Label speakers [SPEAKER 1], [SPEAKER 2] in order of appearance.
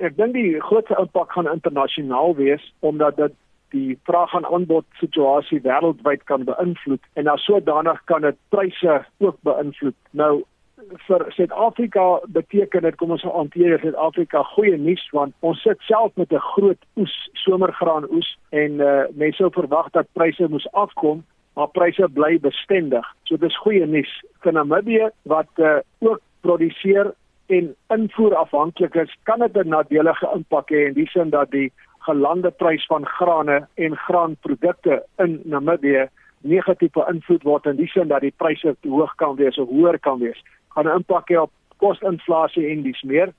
[SPEAKER 1] Ek dink die grootste impak gaan internasionaal wees omdat dit die vraag en aanbod situasie wêreldwyd kan beïnvloed en dan sodanig kan dit pryse ook beïnvloed. Nou vir Suid-Afrika beteken dit kom ons hanteer Suid-Afrika goeie nuus want ons sit self met 'n groot oes somergraan oes en uh, mense sou verwag dat pryse moes afkom maar pryse bly bestendig. So dis goeie nuus vir Namibië wat uh, ook produseer en invoer afhanklik is, kan dit 'n nadelige impak hê in die sin dat die gelande prys van grane en graanprodukte in Namibië negatief beïnvloed word in die sin dat die pryse hoog kan wees of hoër kan wees. Gaan 'n impak hê op kosinflasie en dis meer.